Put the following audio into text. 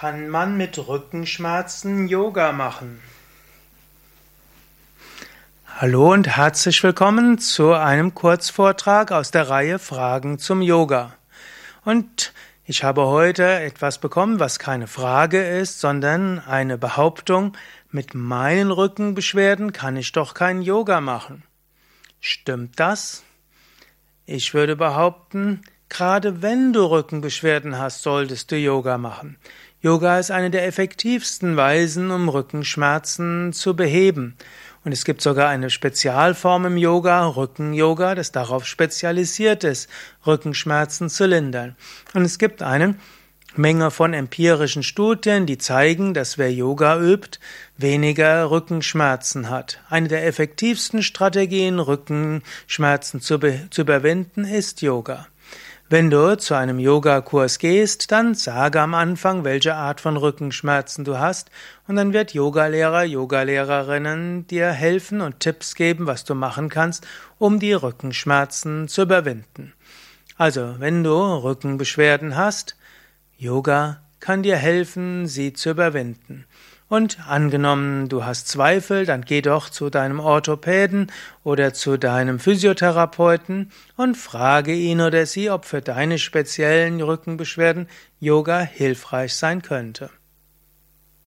kann man mit Rückenschmerzen Yoga machen? Hallo und herzlich willkommen zu einem Kurzvortrag aus der Reihe Fragen zum Yoga. Und ich habe heute etwas bekommen, was keine Frage ist, sondern eine Behauptung, mit meinen Rückenbeschwerden kann ich doch kein Yoga machen. Stimmt das? Ich würde behaupten, Gerade wenn du Rückenbeschwerden hast, solltest du Yoga machen. Yoga ist eine der effektivsten Weisen, um Rückenschmerzen zu beheben. Und es gibt sogar eine Spezialform im Yoga, Rücken-Yoga, das darauf spezialisiert ist, Rückenschmerzen zu lindern. Und es gibt eine Menge von empirischen Studien, die zeigen, dass wer Yoga übt, weniger Rückenschmerzen hat. Eine der effektivsten Strategien, Rückenschmerzen zu, zu überwinden, ist Yoga. Wenn du zu einem Yogakurs gehst, dann sage am Anfang, welche Art von Rückenschmerzen du hast, und dann wird Yogalehrer, Yogalehrerinnen dir helfen und Tipps geben, was du machen kannst, um die Rückenschmerzen zu überwinden. Also, wenn du Rückenbeschwerden hast, Yoga kann dir helfen, sie zu überwinden. Und angenommen, du hast Zweifel, dann geh doch zu deinem Orthopäden oder zu deinem Physiotherapeuten und frage ihn oder sie, ob für deine speziellen Rückenbeschwerden Yoga hilfreich sein könnte.